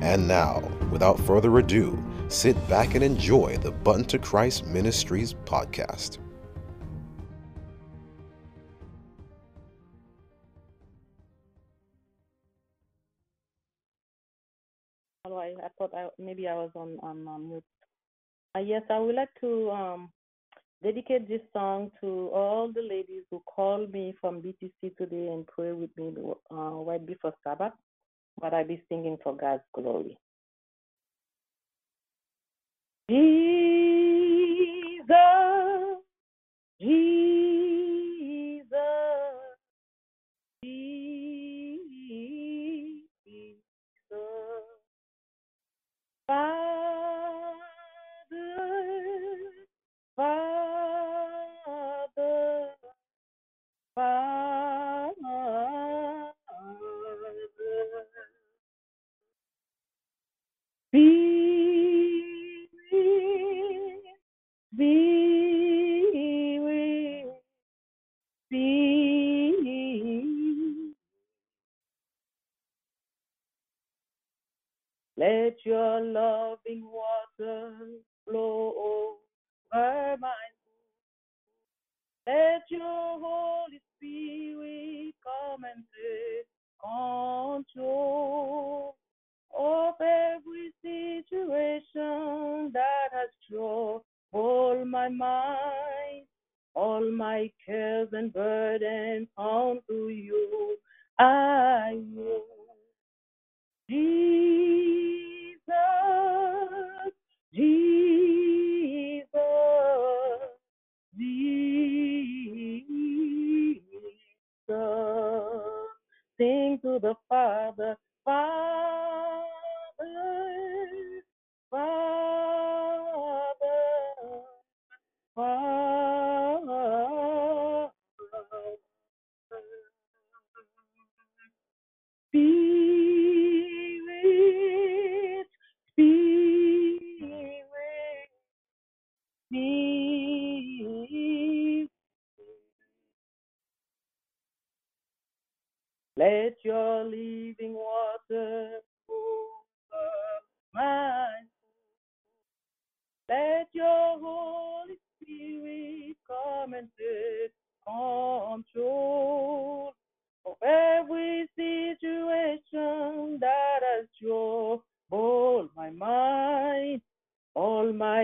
And now, without further ado, sit back and enjoy the Button to Christ Ministries podcast. How I, I thought I, maybe I was on on um, mute. Uh, yes, I would like to um, dedicate this song to all the ladies who called me from BTC today and pray with me uh, right before Sabbath. But I be singing for God's glory. My cares and burdens onto you I will. Jesus, Jesus, Jesus. Sing to the Father, Father, Father,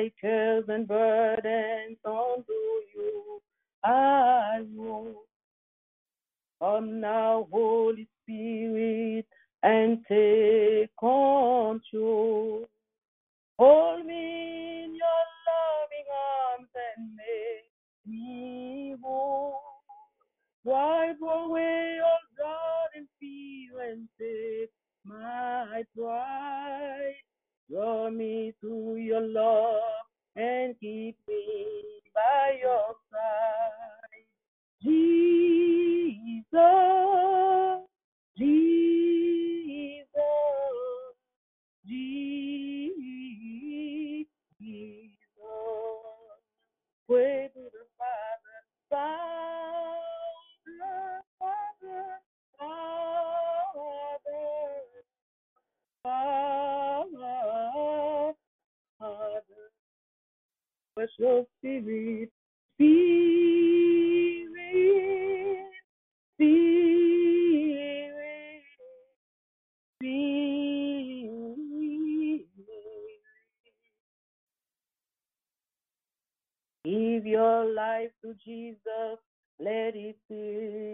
my cares and burdens onto you. I Precious Spirit, Spirit, Spirit, Spirit. Give your life to Jesus, let it fill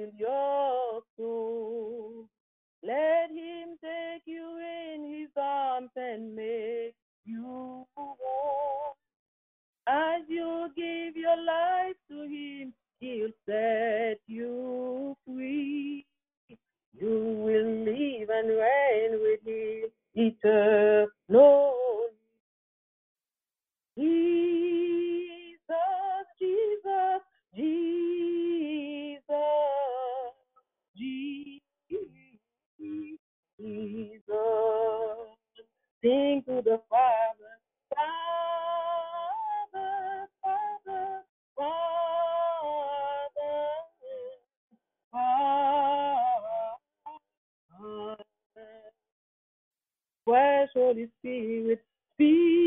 Holy Spirit? Spirit,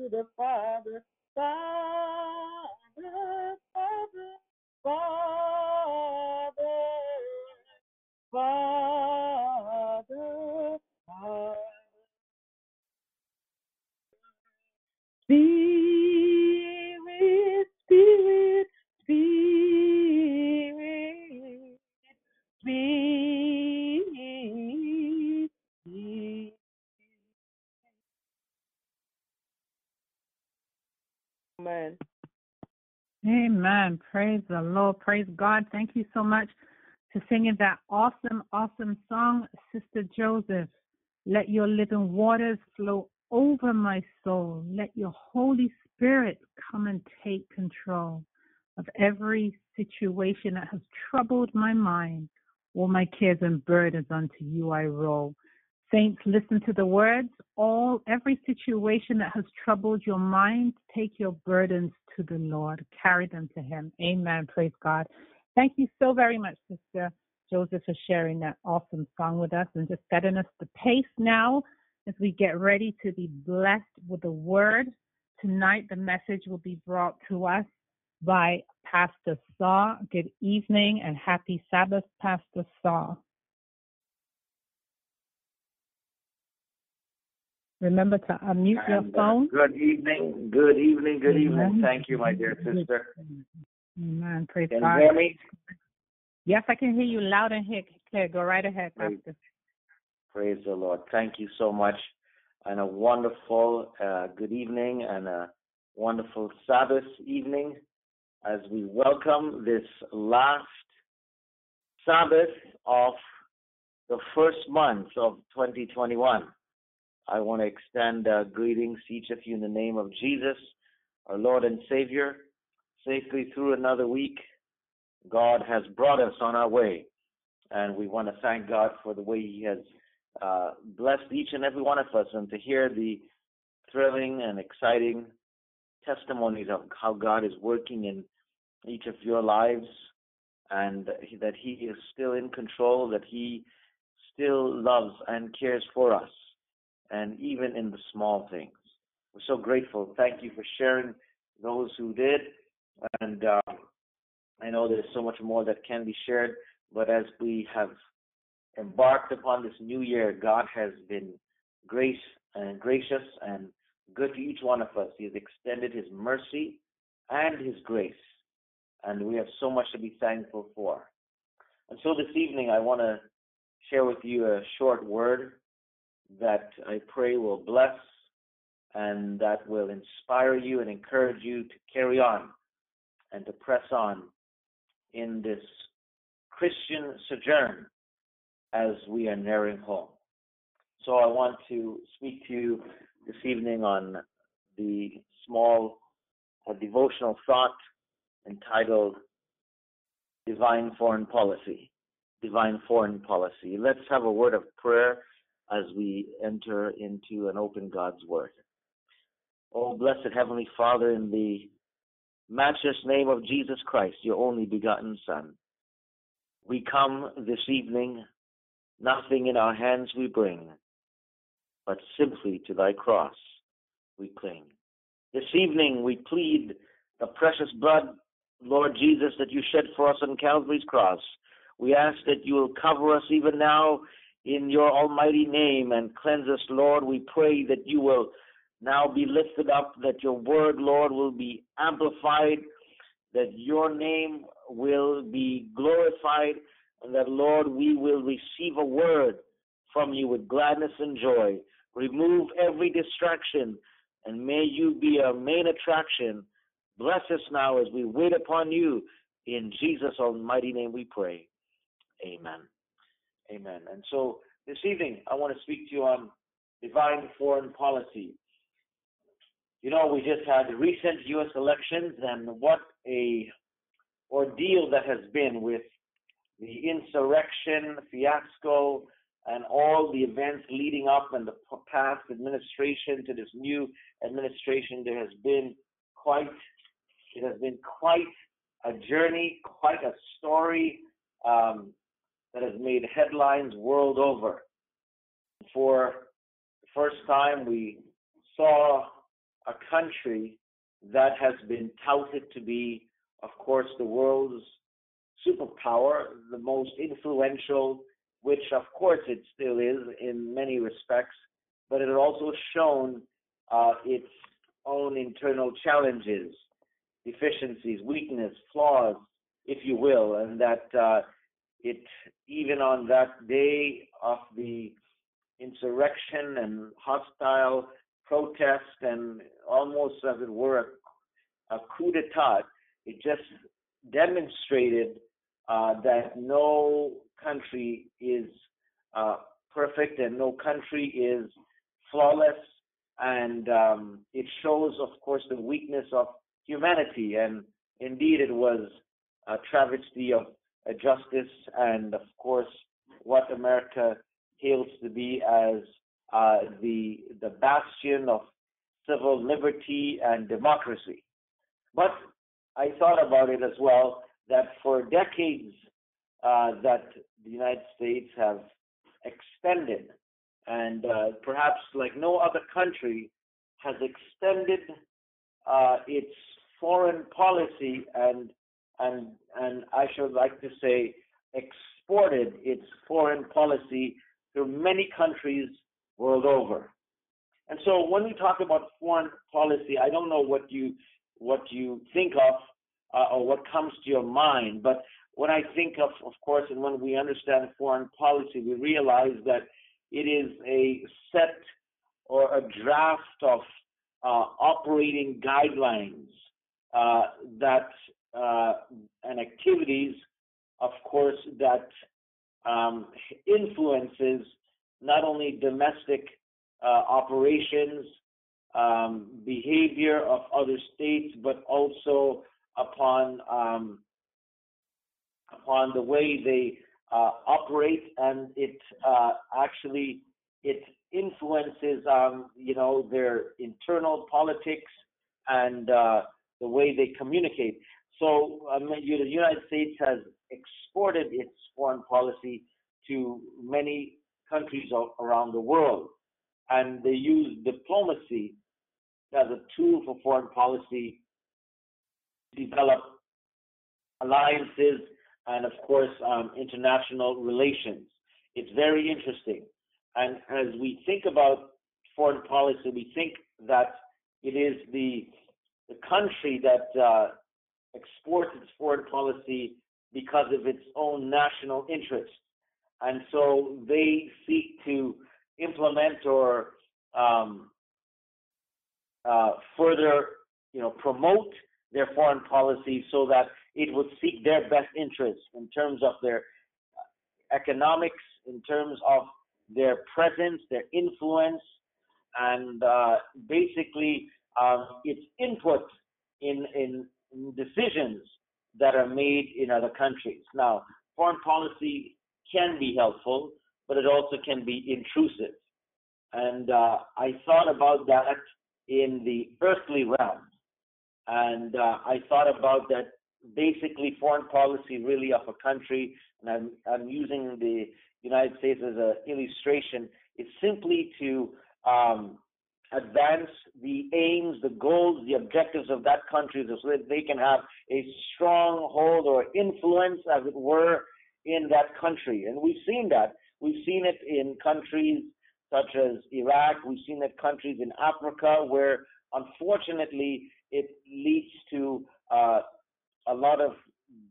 to the Father, Father, Father, Father, Praise the Lord. Praise God. Thank you so much for singing that awesome, awesome song, Sister Joseph. Let your living waters flow over my soul. Let your Holy Spirit come and take control of every situation that has troubled my mind. All my cares and burdens unto you I roll. Saints, listen to the words. All every situation that has troubled your mind, take your burdens to the Lord. Carry them to Him. Amen. Praise God. Thank you so very much, Sister Joseph, for sharing that awesome song with us and just setting us the pace now as we get ready to be blessed with the word. Tonight, the message will be brought to us by Pastor Saw. Good evening and happy Sabbath, Pastor Saw. Remember to unmute your And, uh, phone. Good evening, good evening, good evening. Thank you, my dear sister. Amen. Praise Can you God. hear me? Yes, I can hear you loud and clear. Go right ahead, Praise- Pastor. Praise the Lord. Thank you so much. And a wonderful uh, good evening and a wonderful Sabbath evening as we welcome this last Sabbath of the first month of 2021. I want to extend uh, greetings to each of you in the name of Jesus, our Lord and Savior, safely through another week. God has brought us on our way, and we want to thank God for the way He has uh, blessed each and every one of us, and to hear the thrilling and exciting testimonies of how God is working in each of your lives, and that He is still in control, that He still loves and cares for us, and even in the small things. We're so grateful. Thank you for sharing those who did, and uh, I know there's so much more that can be shared, but as we have embarked upon this new year, God has been grace and gracious and good to each one of us. He has extended His mercy and His grace, and we have so much to be thankful for. And so this evening, I want to share with you a short word that I pray will bless and that will inspire you and encourage you to carry on and to press on in this Christian sojourn as we are nearing home. So I want to speak to you this evening on the small uh, devotional thought entitled Divine Foreign Policy. Divine Foreign Policy. Let's have a word of prayer as we enter into and open God's Word. Oh, blessed Heavenly Father, in the matchless name of Jesus Christ, your only begotten Son, we come this evening, nothing in our hands we bring, but simply to thy cross we cling. This evening we plead the precious blood Lord Jesus, that you shed for us on Calvary's cross. We ask that you will cover us even now in your almighty name and cleanse us, Lord. We pray that you will now be lifted up, that your word, Lord, will be amplified, that your name will be glorified, and that, Lord, we will receive a word from you with gladness and joy. Remove every distraction, and may you be our main attraction. Bless us now as we wait upon you. In Jesus' almighty name we pray. Amen. Amen. And so this evening, I want to speak to you on divine foreign policy. You know, we just had recent U.S. elections, and what a ordeal that has been with the insurrection fiasco and all the events leading up and the past administration to this new administration. There has been quite, it has been quite a journey, quite a story. Um, that has made headlines world over. For the first time, we saw a country that has been touted to be, of course, the world's superpower, the most influential, which of course it still is in many respects, but it has also shown uh, its own internal challenges, deficiencies, weakness, flaws, if you will, and that uh, it even on that day of the insurrection and hostile protest and almost as it were a, a coup d'etat, it just demonstrated uh, that no country is uh, perfect and no country is flawless. And um, it shows, of course, the weakness of humanity. And indeed, it was a travesty of justice and, of course, what America hails to be as uh, the the bastion of civil liberty and democracy. But I thought about it as well that for decades uh, that the United States have extended, and uh, perhaps like no other country has extended uh, its foreign policy and and and I should like to say exported its foreign policy to many countries world over. And so when we talk about foreign policy, I don't know what you what you think of uh, or what comes to your mind, but when I think of, of course, and when we understand foreign policy, we realize that it is a set or a draft of uh, operating guidelines uh, that and activities, of course, that um, influences not only domestic uh, operations, um, behavior of other states, but also upon um, upon the way they uh, operate, and it uh, actually it influences um, you know their internal politics and uh, the way they communicate. So um, the United States has exported its foreign policy to many countries around the world, and they use diplomacy as a tool for foreign policy to develop alliances and, of course, um, international relations. It's very interesting. And as we think about foreign policy, we think that it is the the country that uh, exports its foreign policy because of its own national interest. And so they seek to implement or um, uh, further, you know, promote their foreign policy so that it would seek their best interests in terms of their economics, in terms of their presence, their influence, and uh, basically um, its input in, in decisions that are made in other countries. Now, foreign policy can be helpful, but it also can be intrusive. And uh, I thought about that in the earthly realm. And uh, I thought about that basically foreign policy really of a country, and I'm, I'm using the United States as an illustration, is simply to um, advance the aims, the goals, the objectives of that country so that they can have a stronghold or influence, as it were, in that country. And we've seen that. We've seen it in countries such as Iraq. We've seen it countries in Africa where, unfortunately, it leads to uh, a lot of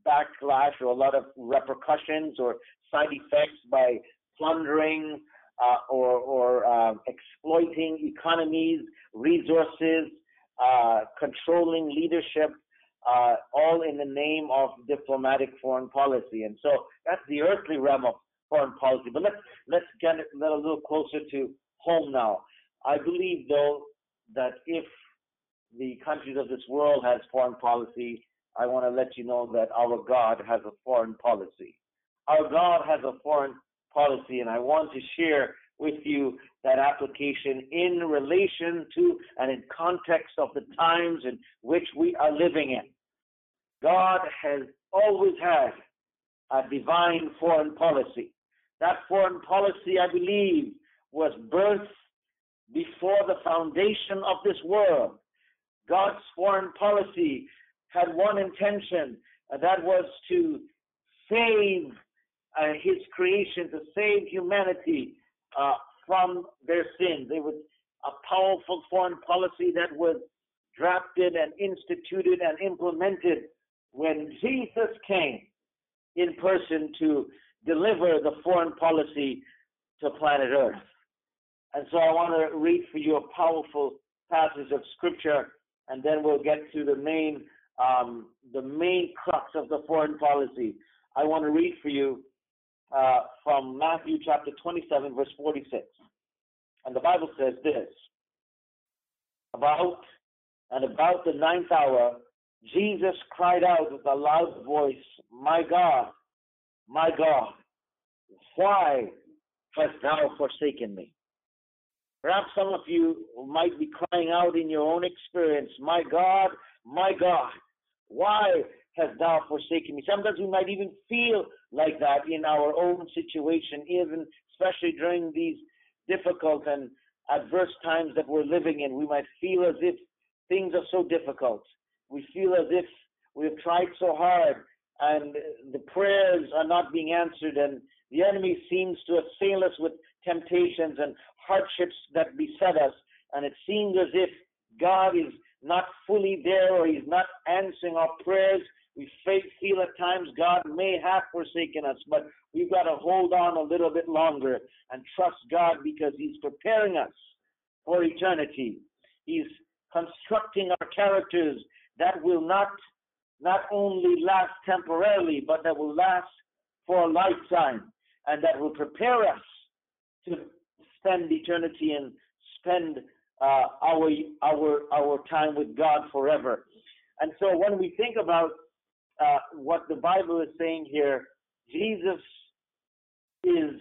backlash or a lot of repercussions or side effects by plundering uh, or, or uh, exploiting economies, resources, uh, controlling leadership, uh, all in the name of diplomatic foreign policy. And so that's the earthly realm of foreign policy. But let's let's get a little closer to home now. I believe though that if the countries of this world has foreign policy, I want to let you know that our God has a foreign policy. Our God has a foreign policy, and I want to share with you that application in relation to and in context of the times in which we are living in. God has always had a divine foreign policy. That foreign policy, I believe, was birthed before the foundation of this world. God's foreign policy had one intention, and that was to save uh, his creation, to save humanity uh, from their sins. It was a powerful foreign policy that was drafted and instituted and implemented when Jesus came in person to deliver the foreign policy to planet Earth. And so I want to read for you a powerful passage of scripture, and then we'll get to the main um, the main crux of the foreign policy. I want to read for you uh, from Matthew chapter 27, verse 46. And the Bible says this About and about the ninth hour, Jesus cried out with a loud voice, My God, my God, why hast thou forsaken me? Perhaps some of you might be crying out in your own experience, My God, my God, why hast thou forsaken me? Sometimes we might even feel like that in our own situation, even especially during these difficult and adverse times that we're living in. We might feel as if things are so difficult. We feel as if we've tried so hard and the prayers are not being answered and the enemy seems to assail us with temptations and hardships that beset us and it seems as if God is not fully there or he's not answering our prayers. We feel at times God may have forsaken us, but we've got to hold on a little bit longer and trust God because he's preparing us for eternity. He's constructing our characters that will not not only last temporarily, but that will last for a lifetime and that will prepare us to spend eternity and spend uh, our our our time with God forever. And so when we think about uh, what the Bible is saying here, Jesus is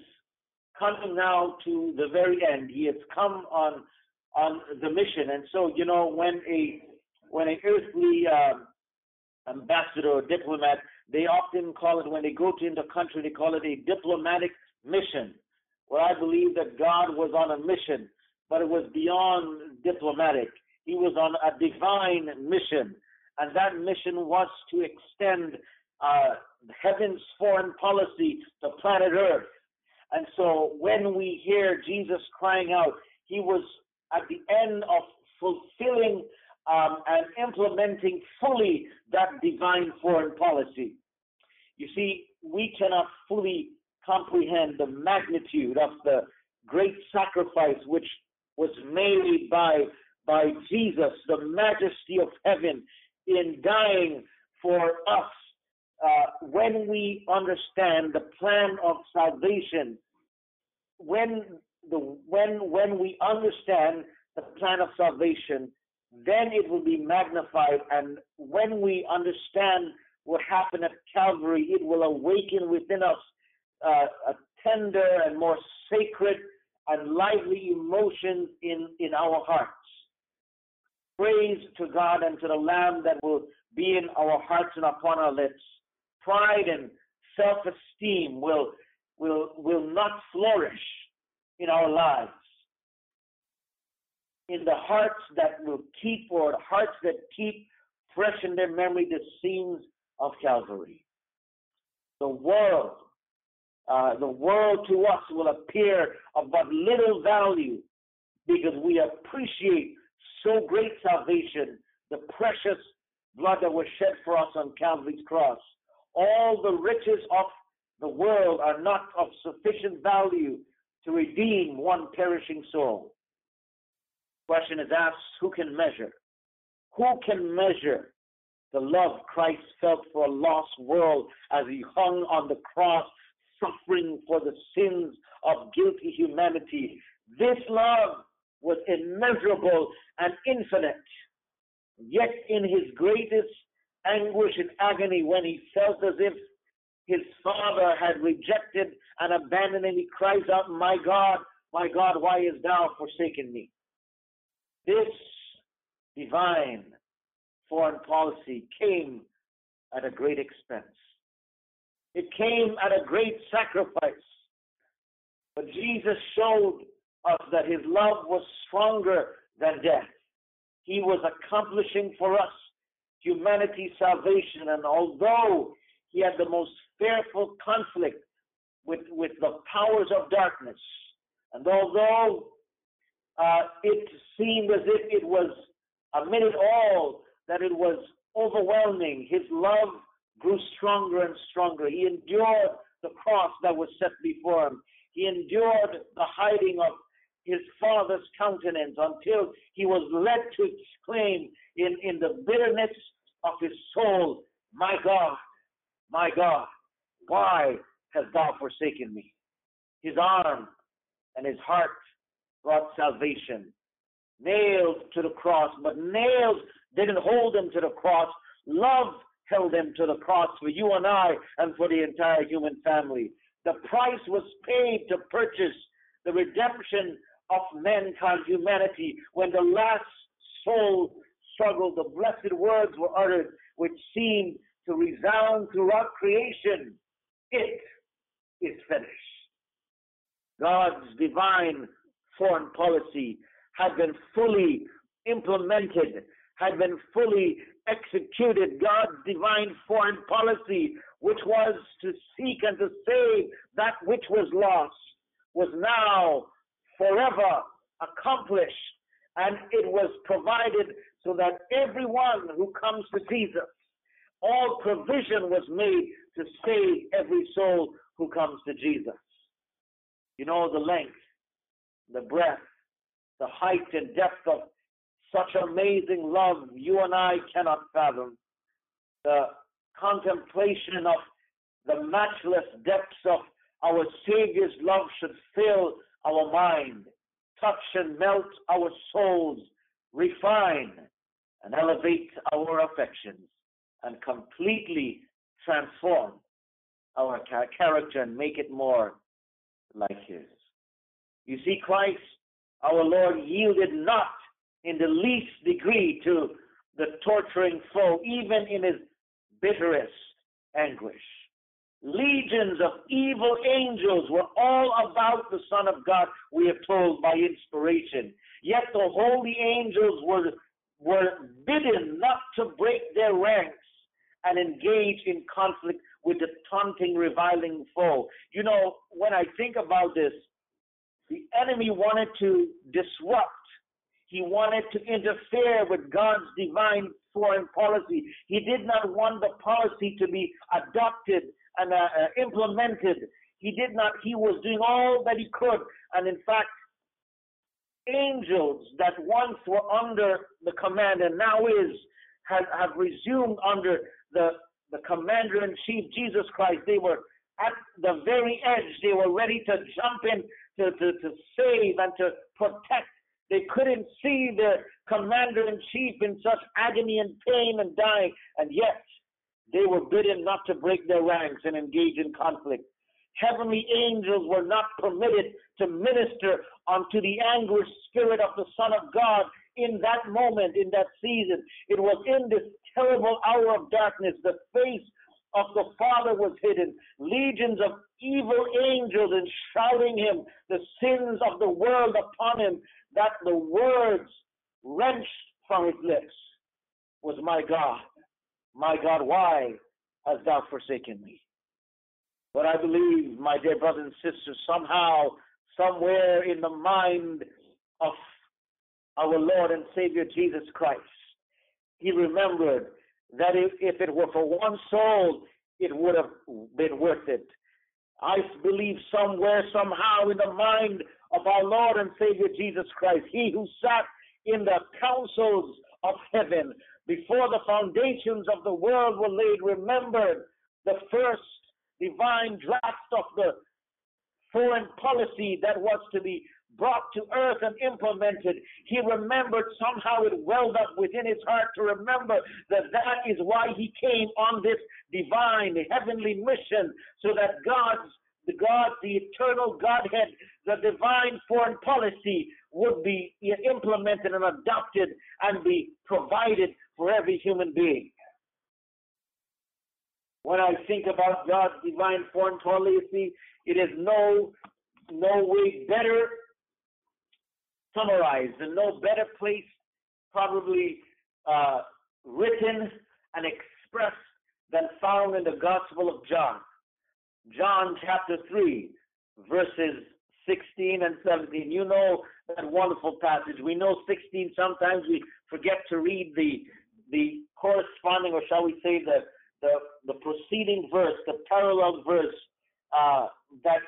coming now to the very end. He has come on on the mission, and so you know when a when an earthly uh, ambassador or diplomat, they often call it when they go to into a country, they call it a diplomatic mission. Well, I believe that God was on a mission but it was beyond diplomatic. He was on a divine mission, and that mission was to extend uh, heaven's foreign policy to planet Earth. And so when we hear Jesus crying out, he was at the end of fulfilling um, and implementing fully that divine foreign policy. You see, we cannot fully comprehend the magnitude of the great sacrifice which was made by by Jesus, the majesty of heaven, in dying for us. Uh, when we understand the plan of salvation, when the when when we understand the plan of salvation, then it will be magnified. And when we understand what happened at Calvary, it will awaken within us uh, a tender and more sacred and lively emotions in, in our hearts. Praise to God and to the Lamb that will be in our hearts and upon our lips. Pride and self-esteem will, will, will not flourish in our lives. in the hearts that will keep, or hearts that keep fresh in their memory the scenes of Calvary. The world, uh, the world to us will appear of but little value because we appreciate so great salvation, the precious blood that was shed for us on Calvary's cross. All the riches of the world are not of sufficient value to redeem one perishing soul. Question is asked who can measure? Who can measure the love Christ felt for a lost world as he hung on the cross, suffering for the sins of guilty humanity? This love was immeasurable and infinite. Yet, in his greatest anguish and agony, when he felt as if his father had rejected and abandoned him, he cries out, My God, my God, why hast thou forsaken me? This divine foreign policy came at a great expense. It came at a great sacrifice. But Jesus showed us that his love was stronger than death. He was accomplishing for us humanity's salvation. And although he had the most fearful conflict with, with the powers of darkness, and although uh, it seemed as if it was amid it all that it was overwhelming. His love grew stronger and stronger. He endured the cross that was set before him. He endured the hiding of his father's countenance until he was led to exclaim in, in the bitterness of his soul, My God, my God, why hast thou forsaken me? His arm and his heart brought salvation. Nailed to the cross, but nails didn't hold him to the cross. Love held him to the cross for you and I and for the entire human family. The price was paid to purchase the redemption of mankind, humanity. When the last soul struggled, the blessed words were uttered, which seemed to resound throughout creation. It is finished. God's divine foreign policy had been fully implemented, had been fully executed. God's divine foreign policy, which was to seek and to save that which was lost, was now forever accomplished. And it was provided so that everyone who comes to Jesus, all provision was made to save every soul who comes to Jesus. You know the length the breadth, the height and depth of such amazing love you and I cannot fathom. The contemplation of the matchless depths of our Savior's love should fill our mind, touch and melt our souls, refine and elevate our affections, and completely transform our character and make it more like His. You see, Christ, our Lord, yielded not in the least degree to the torturing foe, even in his bitterest anguish. Legions of evil angels were all about the Son of God, we are told by inspiration. Yet the holy angels were, were bidden not to break their ranks and engage in conflict with the taunting, reviling foe. You know, when I think about this, the enemy wanted to disrupt. He wanted to interfere with God's divine foreign policy. He did not want the policy to be adopted and uh, uh, implemented. He did not, he was doing all that he could. And in fact, angels that once were under the command and now is, have, have resumed under the, the commander in chief, Jesus Christ. They were at the very edge. They were ready to jump in to, to, to save and to protect. They couldn't see the commander in chief in such agony and pain and dying, and yet they were bidden not to break their ranks and engage in conflict. Heavenly angels were not permitted to minister unto the anguished spirit of the Son of God in that moment, in that season. It was in this terrible hour of darkness, the face of the Father was hidden, legions of evil angels enshrouding him, the sins of the world upon him, that the words wrenched from his lips was, My God, my God, why hast thou forsaken me? But I believe, my dear brothers and sisters, somehow, somewhere in the mind of our Lord and Savior Jesus Christ, he remembered that if, if it were for one soul, it would have been worth it. I believe somewhere, somehow, in the mind of our Lord and Savior Jesus Christ, he who sat in the councils of heaven before the foundations of the world were laid, remembered the first divine draft of the foreign policy that was to be brought to earth and implemented, he remembered somehow it welled up within his heart to remember that that is why he came on this divine heavenly mission so that God's the God, the eternal Godhead, the divine foreign policy would be implemented and adopted and be provided for every human being. When I think about God's divine foreign policy, it is no no way better summarized and no better place probably uh, written and expressed than found in the Gospel of John. John chapter 3, verses 16 and 17. You know that wonderful passage. We know 16, sometimes we forget to read the the corresponding, or shall we say, the the, the preceding verse, the parallel verse uh, that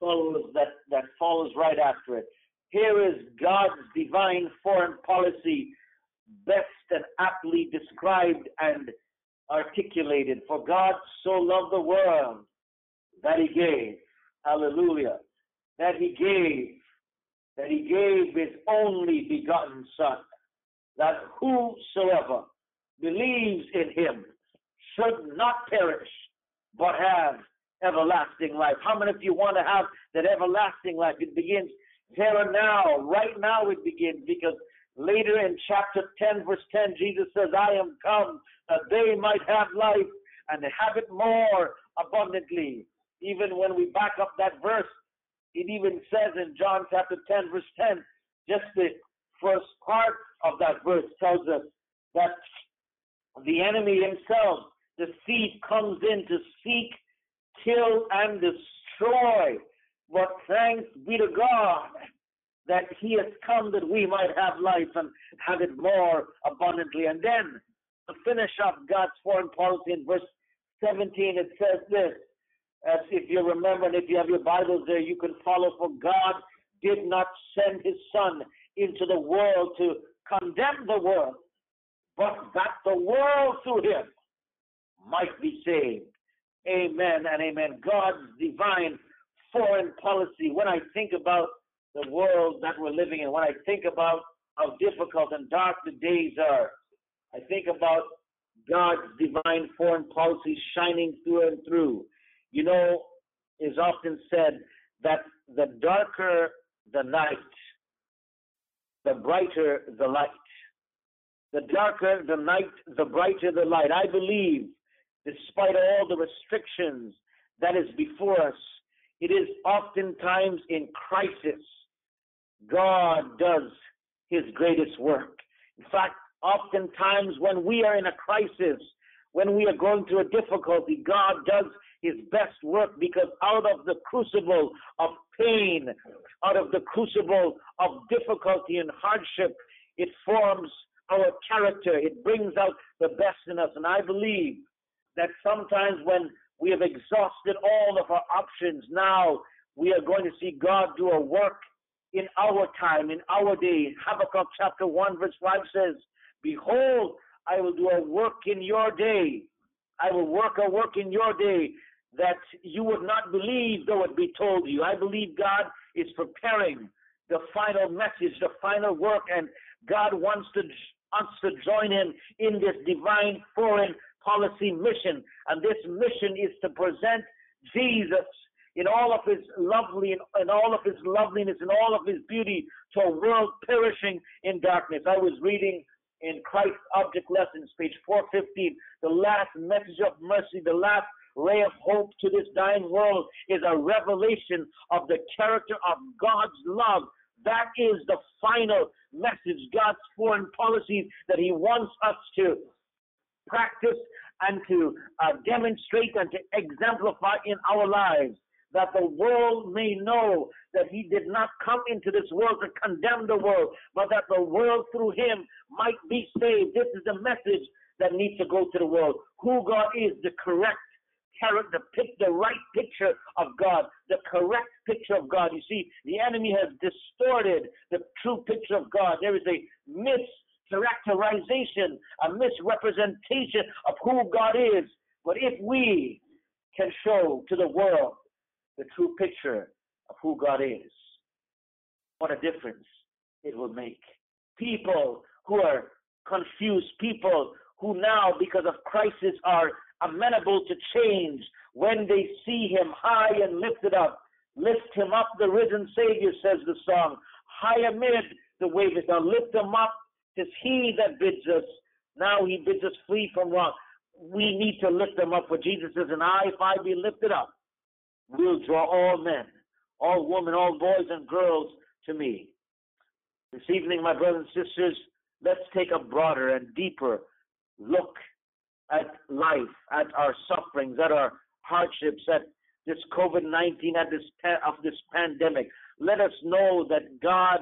follows that that follows right after it. Here is God's divine foreign policy best and aptly described and articulated. For God so loved the world that he gave. Hallelujah. That he gave. That he gave his only begotten Son. That whosoever believes in him should not perish, but have everlasting life. How many of you want to have that everlasting life? It begins here and now. Right now it begins because later in chapter 10, verse 10, Jesus says, I am come that they might have life and have it more abundantly. Even when we back up that verse, it even says in John chapter 10, verse 10, just the first part of that verse tells us that the enemy himself, the thief, comes in to seek, kill, and destroy. But thanks be to God that he has come that we might have life and have it more abundantly. And then to finish up God's foreign policy in verse 17, it says this as if you remember, and if you have your Bibles there, you can follow. For God did not send his Son into the world to condemn the world, but that the world through him might be saved. Amen and amen. God's divine foreign policy. When I think about the world that we're living in, when I think about how difficult and dark the days are, I think about God's divine foreign policy shining through and through. You know, is often said that the darker the night, the brighter the light. The darker the night, the brighter the light. I believe, despite all the restrictions that is before us, it is oftentimes in crisis God does his greatest work. In fact, oftentimes when we are in a crisis, when we are going through a difficulty, God does his best work because out of the crucible of pain, out of the crucible of difficulty and hardship, it forms our character. It brings out the best in us. And I believe that sometimes when we have exhausted all of our options, now we are going to see God do a work in our time, in our day. Habakkuk chapter 1, verse 5 says, Behold, I will do a work in your day. I will work a work in your day that you would not believe though it be told you. I believe God is preparing the final message, the final work, and God wants to us to join him in this divine foreign policy mission. And this mission is to present Jesus in all of his lovely in all of his loveliness in all of his beauty to a world perishing in darkness. I was reading in Christ Object Lessons, page 415. The last message of mercy, the last ray of hope to this dying world is a revelation of the character of God's love. That is the final message, God's foreign policies that He wants us to practice and to uh, demonstrate and to exemplify in our lives that the world may know that he did not come into this world to condemn the world, but that the world through him might be saved. This is the message that needs to go to the world. Who God is, the correct character, the, the right picture of God, the correct picture of God. You see, the enemy has distorted the true picture of God. There is a mischaracterization, a misrepresentation of who God is. But if we can show to the world the true picture of who God is, what a difference it will make. People who are confused, people who now, because of crisis, are amenable to change when they see him high and lifted up. Lift him up, the risen Savior, says the song. High amid the waves. Now lift him up. Tis he that bids us. Now he bids us flee from wrong. We need to lift him up, for Jesus says, And I, if I be lifted up, will draw all men, all women, all boys and girls to me. This evening, my brothers and sisters, let's take a broader and deeper look at life, at our sufferings, at our hardships, at this COVID-19, at this of this pandemic. Let us know that God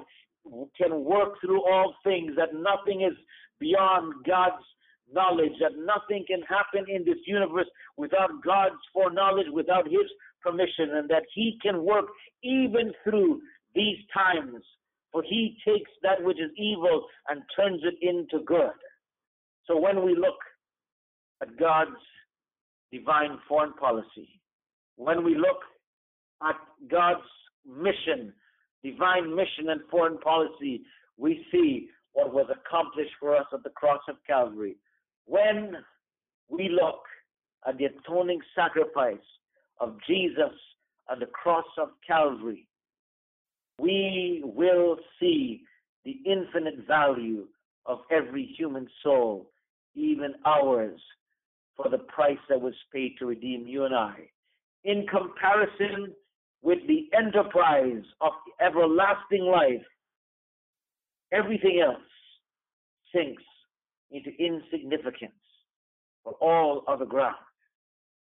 can work through all things, that nothing is beyond God's knowledge, that nothing can happen in this universe without God's foreknowledge, without His permission, and that He can work even through these times. For He takes that which is evil and turns it into good. So when we look at God's divine foreign policy, when we look at God's mission, divine mission and foreign policy, we see what was accomplished for us at the cross of Calvary. When we look at the atoning sacrifice of Jesus at the cross of Calvary, we will see the infinite value of every human soul, even ours, for the price that was paid to redeem you and I. In comparison with the enterprise of everlasting life, everything else sinks into insignificance, for all other ground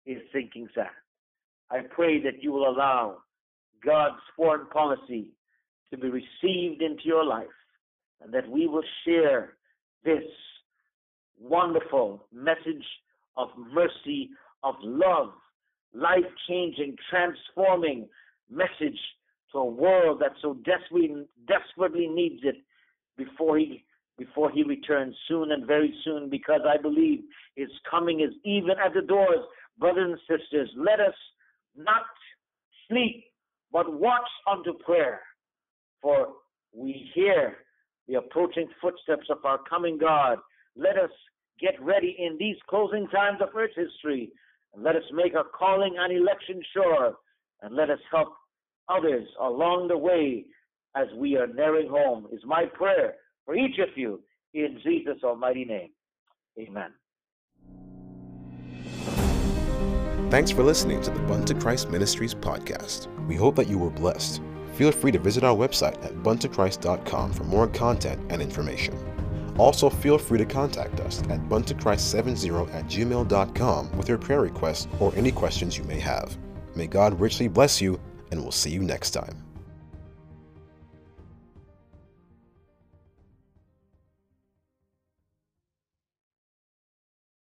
is sinking sand. I pray that you will allow God's foreign policy to be received into your life and that we will share this wonderful message of mercy, of love, life changing, transforming message to a world that so desperately, desperately needs it before he before he returns soon and very soon because I believe his coming is even at the doors. Brothers and sisters, let us not sleep, but watch unto prayer. For we hear the approaching footsteps of our coming God. Let us get ready in these closing times of earth history. And let us make our calling and election sure. And let us help others along the way as we are nearing home, is my prayer for each of you in Jesus' almighty name. Amen. Thanks for listening to the Bunto Christ Ministries podcast. We hope that you were blessed. Feel free to visit our website at buntochrist.com for more content and information. Also, feel free to contact us at buntochrist70 at gmail.com with your prayer requests or any questions you may have. May God richly bless you, and we'll see you next time.